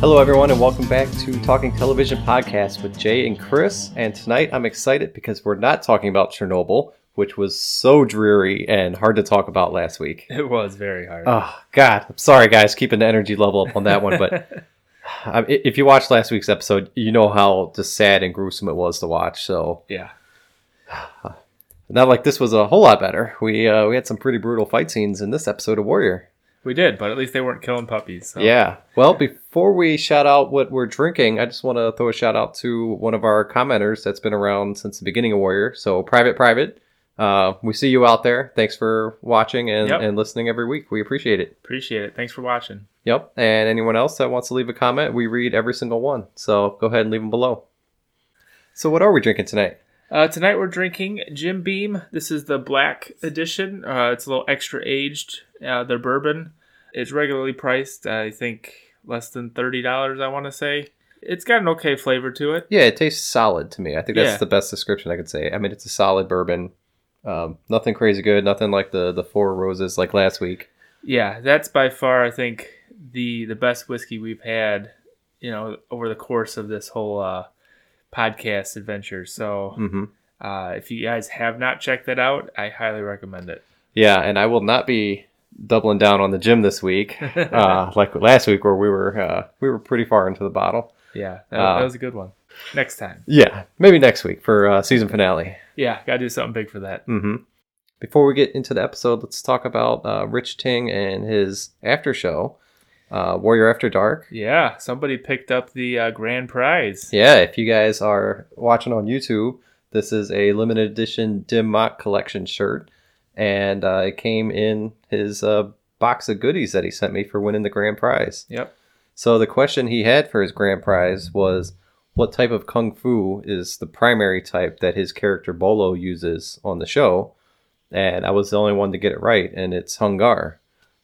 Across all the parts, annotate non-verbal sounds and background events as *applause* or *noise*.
Hello, everyone, and welcome back to Talking Television Podcast with Jay and Chris. And tonight I'm excited because we're not talking about Chernobyl, which was so dreary and hard to talk about last week. *laughs* It was very hard. Oh, God. I'm sorry, guys, keeping the energy level up on that one. But *laughs* um, if you watched last week's episode, you know how just sad and gruesome it was to watch. So, yeah. *sighs* not like this was a whole lot better. We, uh, we had some pretty brutal fight scenes in this episode of Warrior. We did, but at least they weren't killing puppies. So. Yeah. Well, before we shout out what we're drinking, I just want to throw a shout out to one of our commenters that's been around since the beginning of Warrior. So, Private Private, uh, we see you out there. Thanks for watching and, Yep. and listening every week. We appreciate it. Appreciate it. Thanks for watching. Yep. And anyone else that wants to leave a comment, we read every single one. So, go ahead and leave them below. So, what are we drinking tonight? Uh, tonight we're drinking Jim Beam. This is the black edition. Uh, it's a little extra aged. Uh, their bourbon. It's regularly priced. I think less than thirty dollars. I want to say. It's got an okay flavor to it. Yeah, it tastes solid to me. I think that's Yeah. the best description I could say. I mean, it's a solid bourbon. Um, nothing crazy good. Nothing like the the Four Roses like last week. Yeah, that's by far I think the the best whiskey we've had. You know, over the course of this whole uh, podcast adventure. So. hmm Uh, if you guys have not checked that out, I highly recommend it. Yeah, and I will not be doubling down on the Jim this week, *laughs* uh, like last week where we were uh, we were pretty far into the bottle. Yeah, that, Uh, that was a good one. Next time. Yeah, maybe next week for uh, season finale. Yeah, gotta do something big for that. Mm-hmm. Before we get into the episode, let's talk about uh, Rich Ting and his after show, uh, Warrior After Dark. Yeah, somebody picked up the uh, grand prize. Yeah, if you guys are watching on YouTube, this is a limited edition Dim Mak collection shirt, and uh, it came in his uh, box of goodies that he sent me for winning the grand prize. Yep. So the question he had for his grand prize was what type of kung fu is the primary type that his character Bolo uses on the show? And I was the only one to get it right, and it's Hung Gar.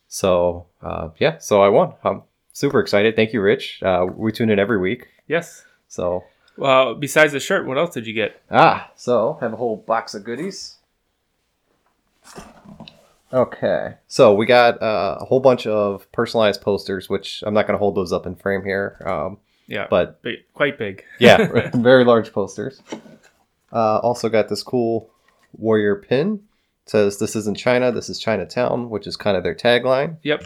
So uh, yeah, so I won. I'm super excited. Thank you, Rich. Uh, we tune in every week. Yes. So Well, besides the shirt, what else did you get? ah, so have a whole box of goodies. Okay, so we got uh, a whole bunch of personalized posters, which I'm not going to hold those up in frame here. Um, Yeah, but big, quite big. *laughs* yeah, *laughs* *laughs* very large posters. Uh, also got this cool warrior pin. It says this isn't China, this is Chinatown, which is kind of their tagline. Yep.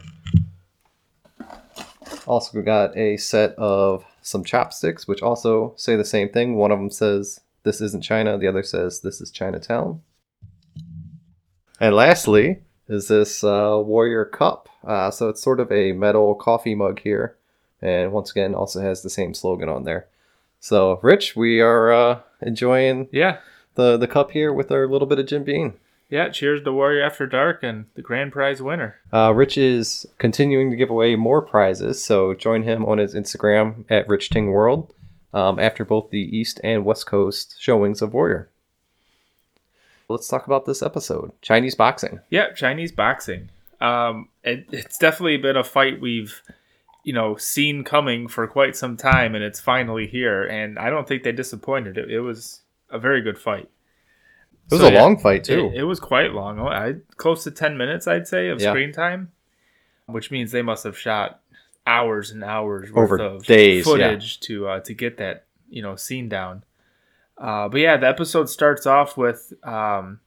Also got a set of some chopsticks, which also say the same thing. One of them says this isn't China, the other says this is Chinatown. And lastly is this uh, warrior cup. Uh, so it's sort of a metal coffee mug here, and once again also has the same slogan on there. So, Rich, we are uh, enjoying Yeah. the the cup here with our little bit of Jim Beam. Yeah. Cheers to Warrior After Dark and the grand prize winner. Uh, Rich is continuing to give away more prizes, so join him on his Instagram at Rich Ting World um, after both the East and West Coast showings of Warrior. Let's talk about this episode Chinese boxing. Yeah, Chinese boxing. Um, it, it's definitely been a fight we've, you know, seen coming for quite some time, and it's finally here. And I don't think they disappointed. It, it was a very good fight. It was So, a yeah, long fight, too. It, it was quite long. Oh, I close to ten minutes, I'd say, of Yeah. screen time, which means they must have shot hours and hours worth Over of days, yeah. footage to uh, to get that you know scene down. Uh, but yeah, the episode starts off with um,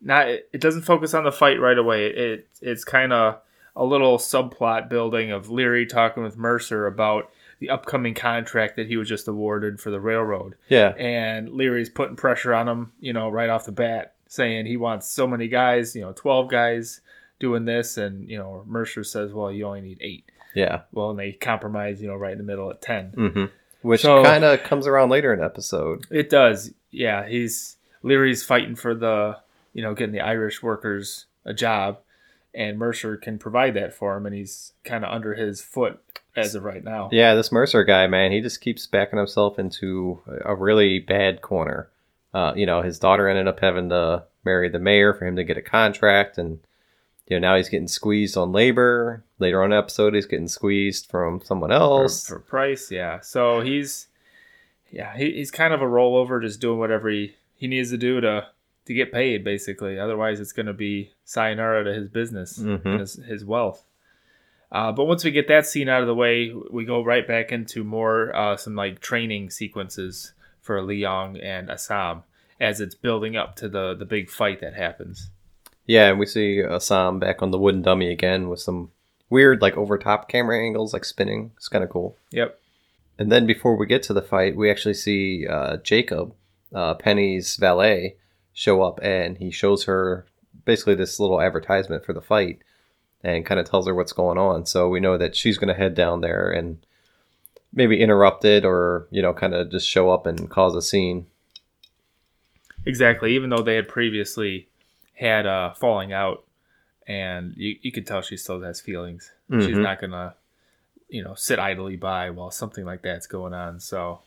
not it it doesn't focus on the fight right away. It it's kind of a little subplot building of Leary talking with Mercer about the upcoming contract that he was just awarded for the railroad yeah. and Leary's putting pressure on him, you know, right off the bat, saying he wants so many guys, you know, 12 guys doing this. And, you know, Mercer says, well, you only need eight. Yeah. Well, and they compromise, you know, right in the middle at 10. hmm Which So- kind of comes around later in the episode. It does. Yeah. He's, Leary's fighting for the, you know, getting the Irish workers a job. And Mercer can provide that for him. And he's kind of under his foot as of right now. Yeah, this Mercer guy, man, he just keeps backing himself into a really bad corner. Uh, you know, his daughter ended up having to marry the mayor for him to get a contract, and you know now he's getting squeezed on labor. Later on in the episode, he's getting squeezed from someone for, else. for price. Yeah. So he's, yeah, he, he's kind of a rollover, just doing whatever he, he needs to do to to get paid, basically. Otherwise, it's going to be sayonara to his business Mhm. and his, his wealth. Uh, but once we get that scene out of the way, we go right back into more uh, some like training sequences for Li Yong and Assam as it's building up to the the big fight that happens. Yeah, and we see Assam back on the wooden dummy again with some weird like over top camera angles, like spinning. It's kind of cool. Yep. And then before we get to the fight, we actually see uh, Jacob, uh, Penny's valet, show up and he shows her basically this little advertisement for the fight and kind of tells her what's going on. So we know that she's going to head down there and maybe interrupt it or, you know, kind of just show up and cause a scene. Exactly. Even though they had previously had a falling out, and you, you could tell she still has feelings. She's Mhm. not going to, you know, sit idly by while something like that's going on. So,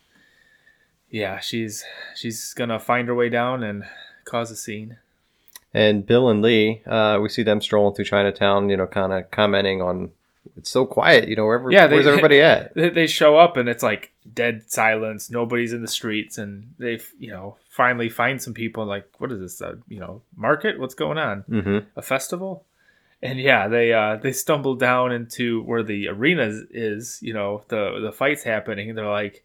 yeah, she's she's going to find her way down and cause a scene. And Bill and Lee, uh, we see them strolling through Chinatown, you know, kind of commenting on it's so quiet, you know, wherever, Yeah, they- where's everybody at? they, show up and it's like dead silence nobody's in the streets and they you know finally find some people like what is this you know market what's going on hmm a festival and yeah they uh they stumble down into where the arena is- you know the the fight's happening and they're like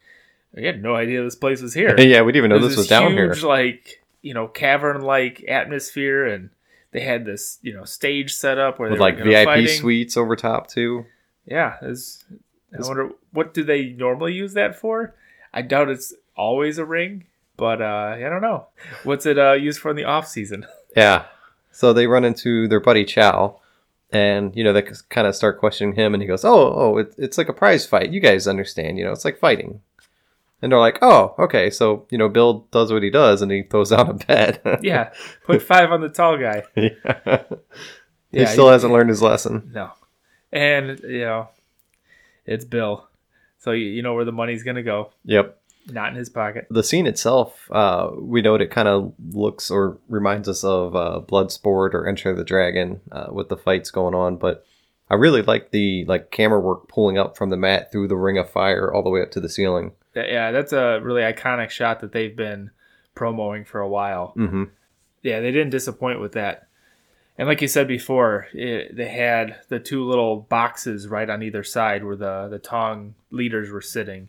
i had no idea this place was here *laughs* yeah, we didn't even know There's this was down here. like you know cavern like atmosphere and they had this you know stage set up where With like VIP fighting. suites over top too. Yeah, is I It's- wonder what do they normally use that for? I doubt it's always a ring, but uh, I don't know. What's it uh, used for in the off season? *laughs* Yeah. So they run into their buddy Chao, and you know they kind of start questioning him, and he goes, "Oh, oh, it, it's like a prize fight. You guys understand? You know, it's like fighting." And they're like, "Oh, okay." So you know, Bill does what he does, and he throws down a bet. *laughs* yeah, put five on the tall guy. *laughs* yeah. He Yeah, still he- hasn't learned his lesson. No, and you know, it's Bill, so you, you know where the money's gonna go. Yep. Not in his pocket. The scene itself, uh, we know it kind of looks or reminds us of uh, Bloodsport or Enter the Dragon uh, with the fights going on, but I really like the like camera work pulling up from the mat through the ring of fire all the way up to the ceiling. Yeah, that's a really iconic shot that they've been promoting for a while. Mm-hmm. yeah, they didn't disappoint with that. And like you said before, it, they had the two little boxes right on either side where the the Tong leaders were sitting,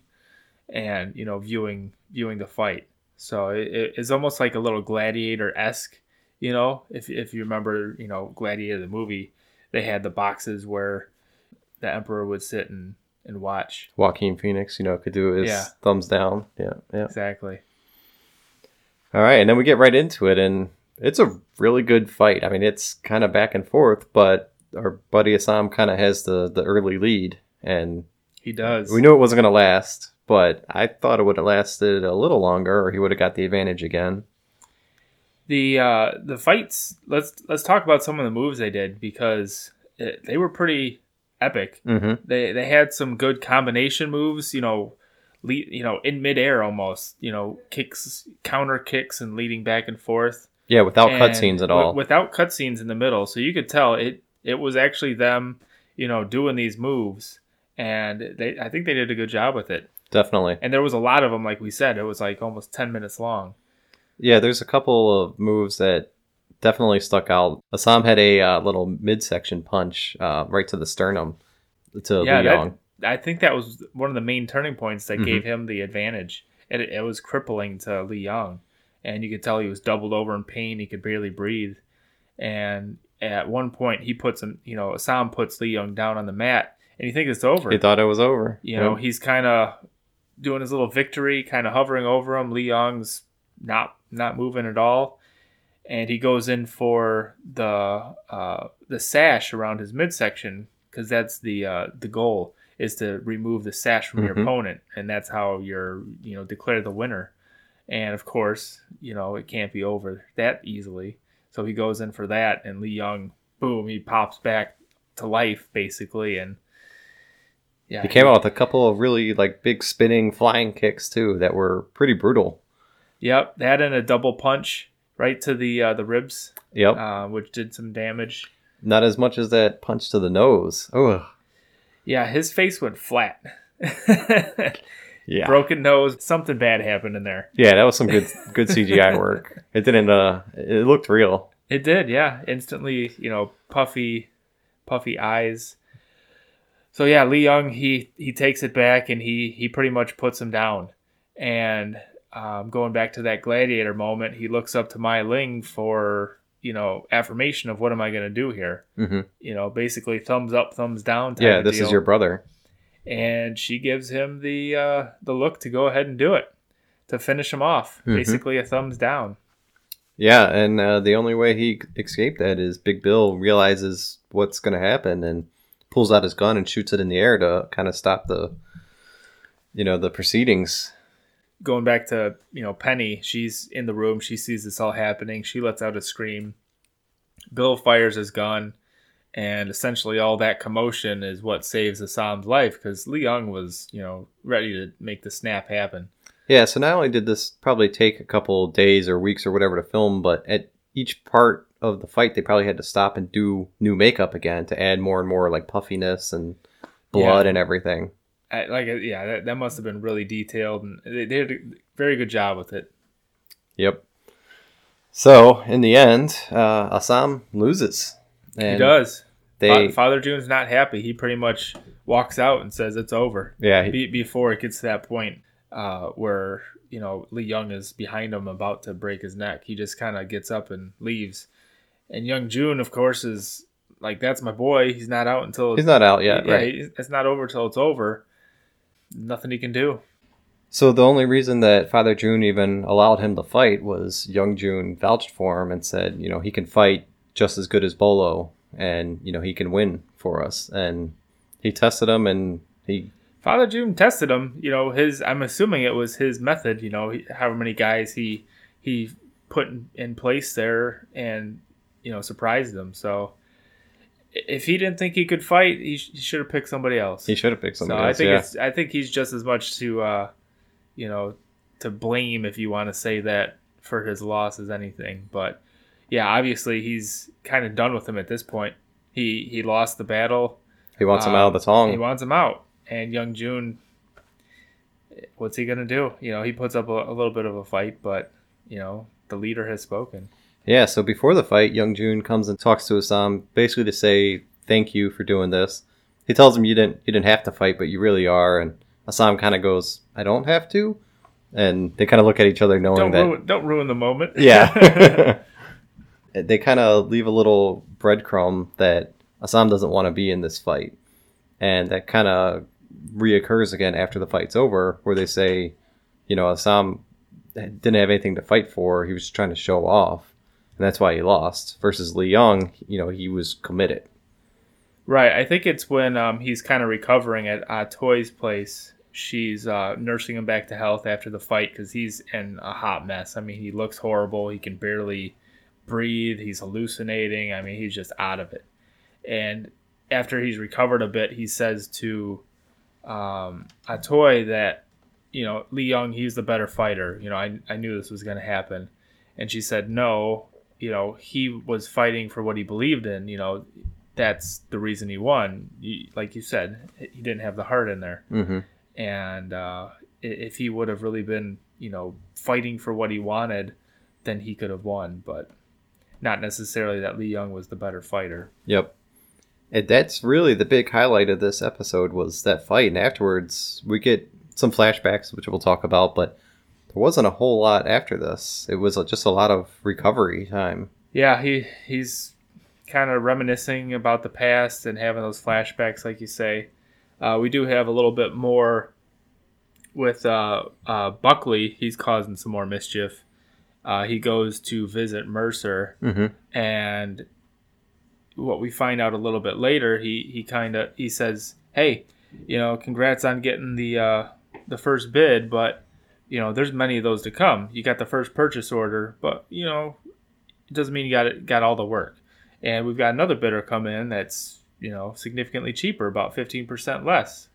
and you know viewing viewing the fight. So it, it's almost like a little gladiator esque, you know. If if you remember, you know, Gladiator the movie, they had the boxes where the emperor would sit and and watch. Joaquin Phoenix, you know, could do his Yeah. thumbs down. Yeah, yeah. Exactly. All right, and then we get right into it, and it's a really good fight. I mean, it's kind of back and forth, but our buddy Assam kind of has the the early lead, and He does. we knew it wasn't going to last. But I thought it would have lasted a little longer, or he would have got the advantage again. the uh the fights let's let's talk about some of the moves they did because it, they were pretty epic Mm-hmm. they they had some good combination moves you know le- you know in midair almost you know kicks counter kicks and leading back and forth Yeah, without cutscenes at all. without cutscenes in the middle so you could tell it it was actually them you know doing these moves and they i think they did a good job with it Definitely. and there was a lot of them like we said it was like almost 10 minutes long Yeah, there's a couple of moves that definitely stuck out. Assam had a uh, little midsection punch uh, right to the sternum to Yeah, Li that-. I think that was one of the main turning points that Mhm. gave him the advantage. It, it was crippling to Li Yong, and you could tell he was doubled over in pain. He could barely breathe, and at one point he puts him, you know, Assam puts Li Yong down on the mat, and you think it's over. He thought it was over. you know, he's kind of doing his little victory, kind of hovering over him. Li Yong's not not moving at all, and he goes in for the uh, the sash around his midsection because that's the uh, the goal is to remove the sash from your Mhm. opponent, and that's how you're you know declare the winner. And of course, you know it can't be over that easily. So he goes in for that, and Li Yong, boom, he pops back to life basically, and yeah, He came out with a couple of really like big spinning flying kicks too that were pretty brutal. Yep, that and a double punch right to the uh, the ribs, Yep. uh, which did some damage. Not as much as that punch to the nose. Oh, Yeah, his face went flat. yeah. Broken nose. Something bad happened in there. Yeah, that was some good good CGI *laughs* work. It didn't uh it looked real. It did, yeah. Instantly, you know, puffy, puffy eyes. So yeah, Li Yong he he takes it back and he he pretty much puts him down. And um, going back to that gladiator moment, he looks up to Mai Ling for you know affirmation of what am I going to do here. hmm You know, basically thumbs up, thumbs down. type Yeah, this is your brother. and she gives him the uh, the look to go ahead and do it to finish him off. Mhm. Basically, a thumbs down. Yeah, and uh, the only way he escaped that is Big Bill realizes what's going to happen and pulls out his gun and shoots it in the air to kind of stop the, you know, the proceedings. Going back to you know Penny, she's in the room. She sees this all happening. She lets out a scream. Bill fires his gun, and essentially all that commotion is what saves Assam's life because Li Yong was you know ready to make the snap happen. Yeah, so not only did this probably take a couple days or weeks or whatever to film, but at each part of the fight, they probably had to stop and do new makeup again to add more and more like puffiness and blood Yeah. and everything. I, like yeah, that, that must have been really detailed, and they, they did a very good job with it. Yep. So in the end, uh, Assam loses. And he does. They, Father Jun's not happy. He pretty much walks out and says it's over. yeah, he- Be- before it gets to that point uh, where you know Li Yong is behind him about to break his neck, he just kind of gets up and leaves. And Young Jun, of course, is like that's my boy. He's not out until he's not out yet, yeah, right? he- it's not over till it's over. Nothing he can do. So the only reason that Father Jun even allowed him to fight was young Jun vouched for him and said, you know, he can fight just as good as Bolo, and you know he can win for us. And he tested him, and he Father Jun tested him. You know, his. I'm assuming it was his method. You know, he- however many guys he he put in, in place there, and you know, surprised them. So, if he didn't think he could fight, he, sh- he should have picked somebody else. he should have picked so somebody I else. think yeah. it's. I think he's just as much to, uh, you know, to blame if you want to say that for his loss as anything. But yeah, obviously he's kind of done with him at this point. He he lost the battle. He wants him um, out of the tong. He wants him out. And young Jun, what's he going to do? You know, he puts up a, a little bit of a fight, but, you know, the leader has spoken. Yeah, so before the fight, Young Jun comes and talks to Assam basically to say thank you for doing this. He tells him you didn't you didn't have to fight, but you really are, and Assam kind of goes, "I don't have to," and they kind of look at each other, knowing Don't that ruin, don't ruin the moment. yeah, *laughs* *laughs* they kind of leave a little breadcrumb that Assam doesn't want to be in this fight, and that kind of reoccurs again after the fight's over, where they say, you know, Assam didn't have anything to fight for; he was just trying to show off, and that's why he lost. Versus Li Yong, you know, he was committed. Right. I think it's when um, he's kind of recovering at uh, Toy's place. She's uh, nursing him back to health after the fight because he's in a hot mess. I mean, he looks horrible. He can barely breathe. He's hallucinating. I mean, he's just out of it. And after he's recovered a bit, he says to um, Atoy that, you know, Li Yong, he's the better fighter. You know, I, I knew this was going to happen. And she said, no, you know, he was fighting for what he believed in. You know, that's the reason he won. Like you said, he didn't have the heart in there. hmm And uh, if he would have really been, you know, fighting for what he wanted, then he could have won. But not necessarily that Li Yong was the better fighter. Yep. And that's really the big highlight of this episode was that fight, and afterwards we get some flashbacks, which we'll talk about, but there wasn't a whole lot after this. It was just a lot of recovery time. Yeah, he he's kind of reminiscing about the past and having those flashbacks, like you say. Uh, we do have a little bit more with uh, uh, Buckley. He's causing some more mischief. Uh, he goes to visit Mercer, Mm-hmm. and what we find out a little bit later, he he kind of he says, "Hey, you know, congrats on getting the uh, the first bid, but you know, there's many of those to come. You got the first purchase order, but you know, it doesn't mean you got it, got all the work. And we've got another bidder come in that's you know significantly cheaper, about fifteen percent less.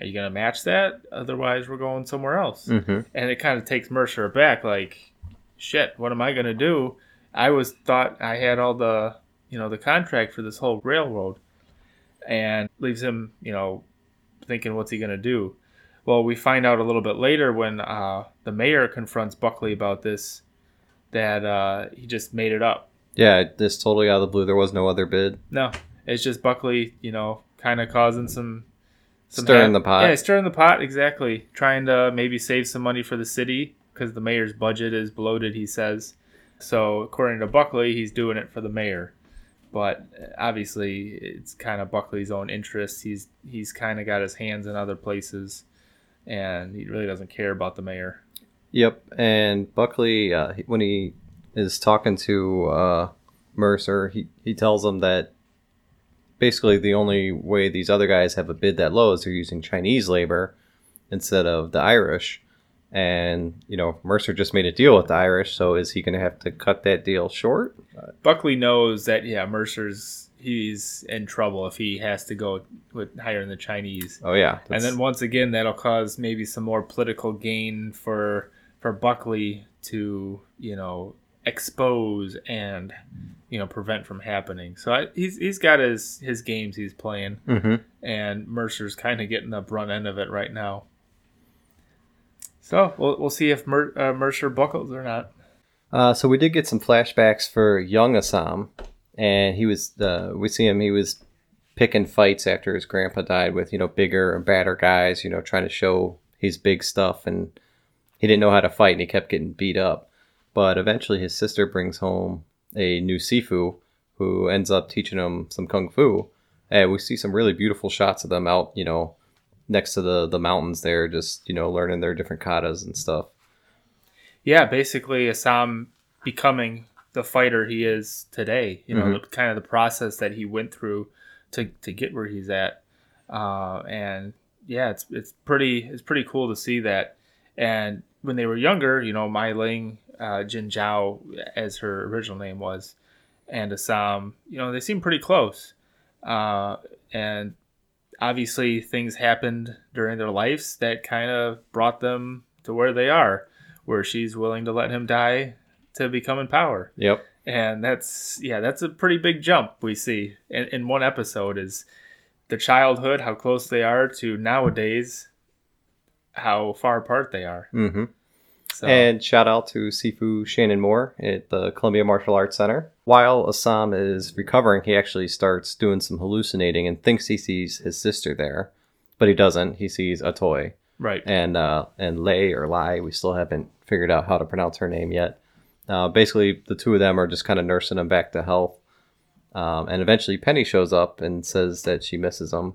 Are you gonna match that? Otherwise, we're going somewhere else. Mm-hmm. And it kind of takes Mercer aback, like, shit, what am I gonna do? I was thought I had all the you know the contract for this whole railroad, and leaves him you know thinking what's he gonna do. Well, we find out a little bit later when uh, the mayor confronts Buckley about this that uh, he just made it up. Yeah, this totally out of the blue. There was no other bid. No, it's just Buckley, you know, kind of causing some some Stirring the pot. Yeah, stirring the pot exactly. Trying to maybe save some money for the city because the mayor's budget is bloated. He says. So according to Buckley, he's doing it for the mayor, but obviously it's kind of Buckley's own interest. He's he's kind of got his hands in other places, and he really doesn't care about the mayor. Yep, and Buckley, uh, when he is talking to uh, Mercer, he, he tells him that basically the only way these other guys have a bid that low is they're using Chinese labor instead of the Irish. And, you know, Mercer just made a deal with the Irish, so is he going to have to cut that deal short? Buckley knows that yeah, Mercer's he's in trouble if he has to go with hiring the Chinese. Oh, yeah. and then once again that'll cause maybe some more political gain for for Buckley to you know expose and you know prevent from happening. So I, he's he's got his his games he's playing, hmm and Mercer's kind of getting the brunt end of it right now. So we'll we'll see if Mer, uh, Mercer buckles or not. Uh, so we did get some flashbacks for young Assam, and he was we see him. He was picking fights after his grandpa died with you know bigger and badder guys. You know, trying to show his big stuff, and he didn't know how to fight, and he kept getting beat up. But eventually, his sister brings home a new Sifu who ends up teaching him some kung fu, and we see some really beautiful shots of them out, you know, next to the the mountains there, just you know, learning their different katas and stuff. Yeah, basically Assam becoming the fighter he is today. You know, Mhm. the, kind of the process that he went through to, to get where he's at. Uh, and yeah, it's it's pretty it's pretty cool to see that. And when they were younger, you know, Mai Ling, uh, Jin Zhao, as her original name was, and Assam, you know, they seem pretty close. Uh, and obviously, things happened during their lives that kind of brought them to where they are, where she's willing to let him die to become in power Yep. and that's yeah that's a pretty big jump we see in, in one episode is the childhood how close they are to nowadays how far apart they are Mm-hmm. so And shout out to Sifu Shannon Moore at the Columbia Martial Arts Center. While Assam is recovering, he actually starts doing some hallucinating and thinks he sees his sister there, but he doesn't. He sees a toy. right And uh, and Lei or Lai, we still haven't figured out how to pronounce her name yet. Uh, basically, the two of them are just kind of nursing him back to health. Um, and eventually, Penny shows up and says that she misses him.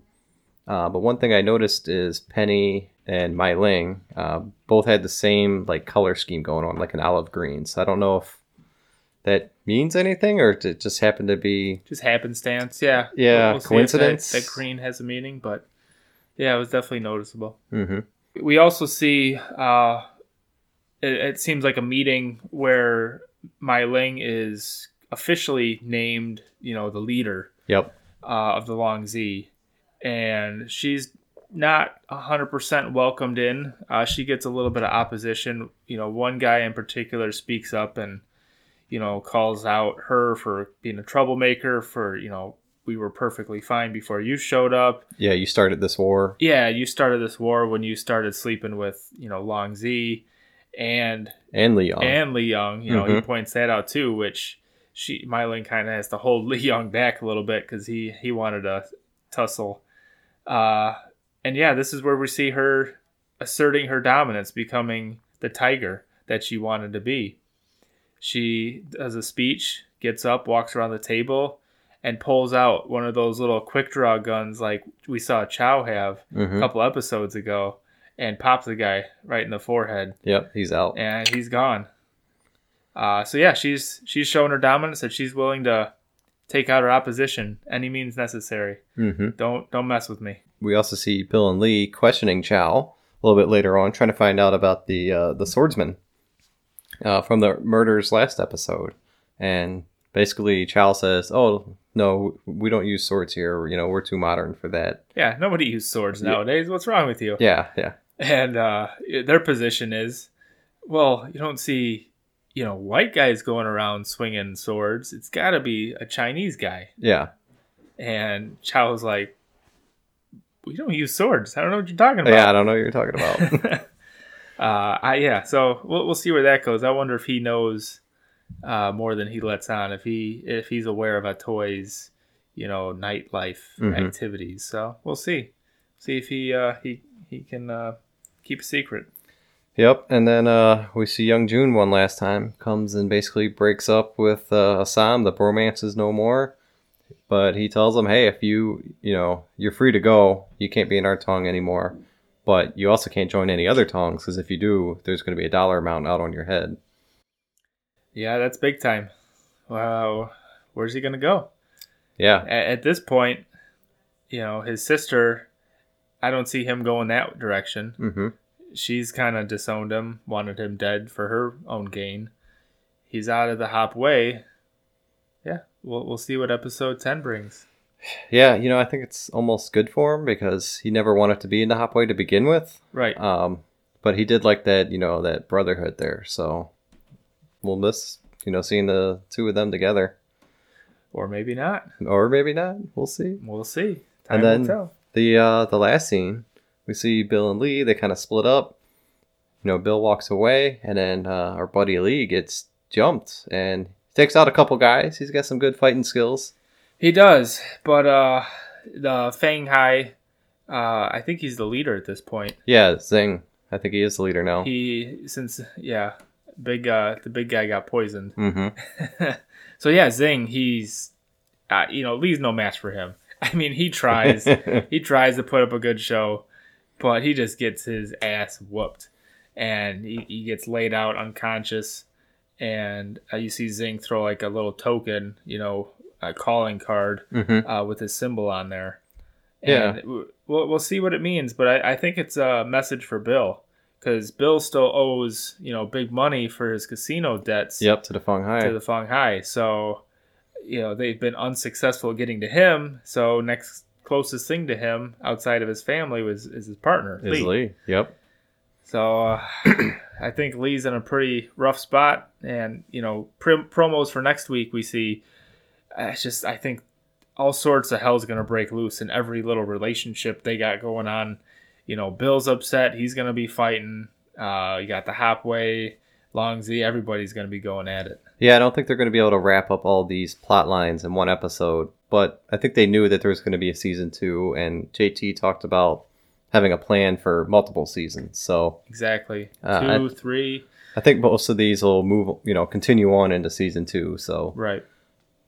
Uh, but one thing I noticed is Penny and Mai Ling uh, both had the same like color scheme going on, like an olive green. So I don't know if that means anything or it just happened to be. just happenstance yeah Yeah, see if that- coincidence. that, green has a meaning but yeah it was definitely noticeable hmm we also see uh it, it seems like a meeting where Mai Ling is officially named you know the leader Yep. uh, of the Long Zii, and she's not hundred percent welcomed in. Uh, she gets a little bit of opposition. You know, one guy in particular speaks up and you know calls out her for being a troublemaker. For you know, we were perfectly fine before you showed up. Yeah, you started this war. Yeah, you started this war when you started sleeping with you know Long Zii, and And Leon. and Li Yong. You know, he Mhm. points that out too, which she Mai Ling kind of has to hold *laughs* Li Yong back a little bit because he he wanted to tussle. Uh, and yeah, this is where we see her asserting her dominance, becoming the tiger that she wanted to be. She does a speech, gets up, walks around the table, and pulls out one of those little quick draw guns like we saw Chao have Mhm. a couple episodes ago, and pops the guy right in the forehead Yep, he's out. and he's gone. Uh, so yeah, she's she's showing her dominance that she's willing to take out her opposition any means necessary. hmm Don't don't mess with me. We also see Bill and Lee questioning Chao a little bit later on, trying to find out about the uh, the swordsman uh, from the murders last episode. And basically, Chao says, "Oh no, we don't use swords here. You know, we're too modern for that." Yeah, nobody uses swords Yeah. nowadays. What's wrong with you? Yeah, yeah, And uh, their position is, well, you don't see, you know, white guys going around swinging swords. It's got to be a Chinese guy. yeah, And Chao's like, we don't use swords. I don't know what you're talking about. yeah. I don't know what you're talking about. *laughs* *laughs* uh, I, yeah, so we'll, we'll see where that goes. I wonder if he knows uh, more than he lets on. If he if he's aware of Atoy's, you know, nightlife Mhm. activities. So we'll see. See if he uh, he he can uh, keep a secret. Yep, and then uh, we see young Jun one last time comes and basically breaks up with uh, Assam. The bromance is no more, but he tells him, "Hey, if you you know you're free to go, you can't be in our tong anymore, but you also can't join any other tongs because if you do, there's going to be a dollar amount out on your head." Yeah, that's big time. Wow, where's he gonna go? Yeah, At, at this point, you know, his sister. I don't see him going that direction. mm-hmm. she's kind of disowned him, wanted him dead for her own gain. He's out of the Hop Wei. Yeah, we'll we'll see what episode ten brings. yeah. You know, I think it's almost good for him because he never wanted to be in the Hop Wei to begin with. Right. Um, but he did like that, you know, that brotherhood there. So we'll miss, you know, seeing the two of them together, or maybe not. or maybe not. We'll see. We'll see. Time And then- will tell. The uh, the last scene, we see Bill and Lee. They kind of split up. You know, Bill walks away, and then uh, our buddy Lee gets jumped and takes out a couple guys. He's got some good fighting skills. He does, but uh, the Fung Hai, uh, I think he's the leader at this point. Yeah, Zing. I think he is the leader now. He since yeah, big uh, the big guy got poisoned. mm-hmm. *laughs* so yeah, Zing, he's uh, you know Lee's no match for him. *laughs* I mean, he tries. *laughs* he tries to put up a good show, but he just gets his ass whooped, and he, he gets laid out unconscious. And uh, you see Zing throw like a little token, you know, a calling card hmm uh, with his symbol on there. Yeah. And w- we'll we'll see what it means, but I, I think it's a message for Bill because Bill still owes you know big money for his casino debts Yep, to the Fung Hai. to the Fung Hai. So, you know, they've been unsuccessful getting to him. So, next closest thing to him outside of his family was is his partner, is Lee. Lee. Yep. So, uh, *clears throat* I think Lee's in a pretty rough spot. And, you know, pr- promos for next week, we see, uh, it's just, I think all sorts of hell's going to break loose in every little relationship they got going on. You know, Bill's upset. He's going to be fighting. Uh, you got the Hop Wei, Z. Everybody's going to be going at it. Yeah, I don't think they're going to be able to wrap up all these plot lines in one episode, but I think they knew that there was going to be a season two, and JT talked about having a plan for multiple seasons. So Exactly. Uh, Two, three. I think most of these will move, you know, continue on into season two. So, Right.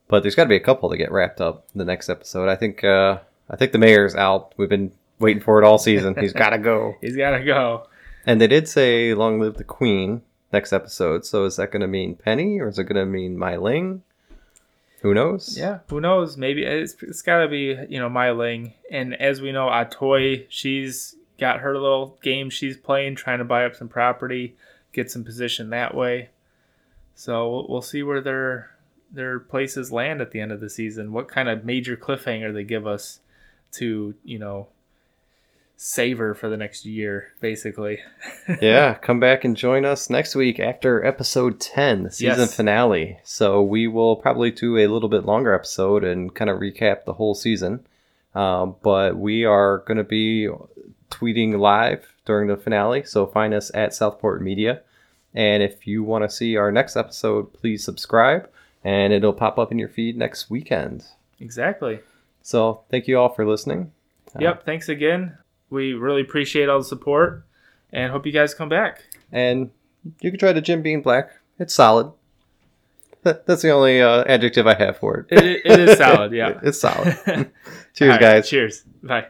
but there's got to be a couple to get wrapped up in the next episode. I think, uh, I think the mayor's out. We've been waiting for it all season. He's got to go. *laughs* He's got to go. And they did say "Long live the Queen" next episode. So is that going to mean Penny or is it going to mean Mai Ling? Who knows? Yeah, who knows? Maybe it's, it's got to be you know Mai Ling, and as we know, Atoy, she's got her little game she's playing, trying to buy up some property, get some position that way. So we'll, we'll see where their their places land at the end of the season. What kind of major cliffhanger they give us to you know savor for the next year, basically. *laughs* yeah, come back and join us next week after episode 10, season Yes. finale. So we will probably do a little bit longer episode and kind of recap the whole season. Um, but we are going to be tweeting live during the finale. So find us at Southport Media. And if you want to see our next episode, please subscribe and it'll pop up in your feed next weekend. Exactly. So thank you all for listening. Yep. Thanks again. We really appreciate all the support, and hope you guys come back. And you can try the Jim Beam Black. It's solid. That's the only uh, adjective I have for it. It, it is *laughs* solid. Yeah. it's solid. *laughs* Cheers, right, guys. Cheers. Bye.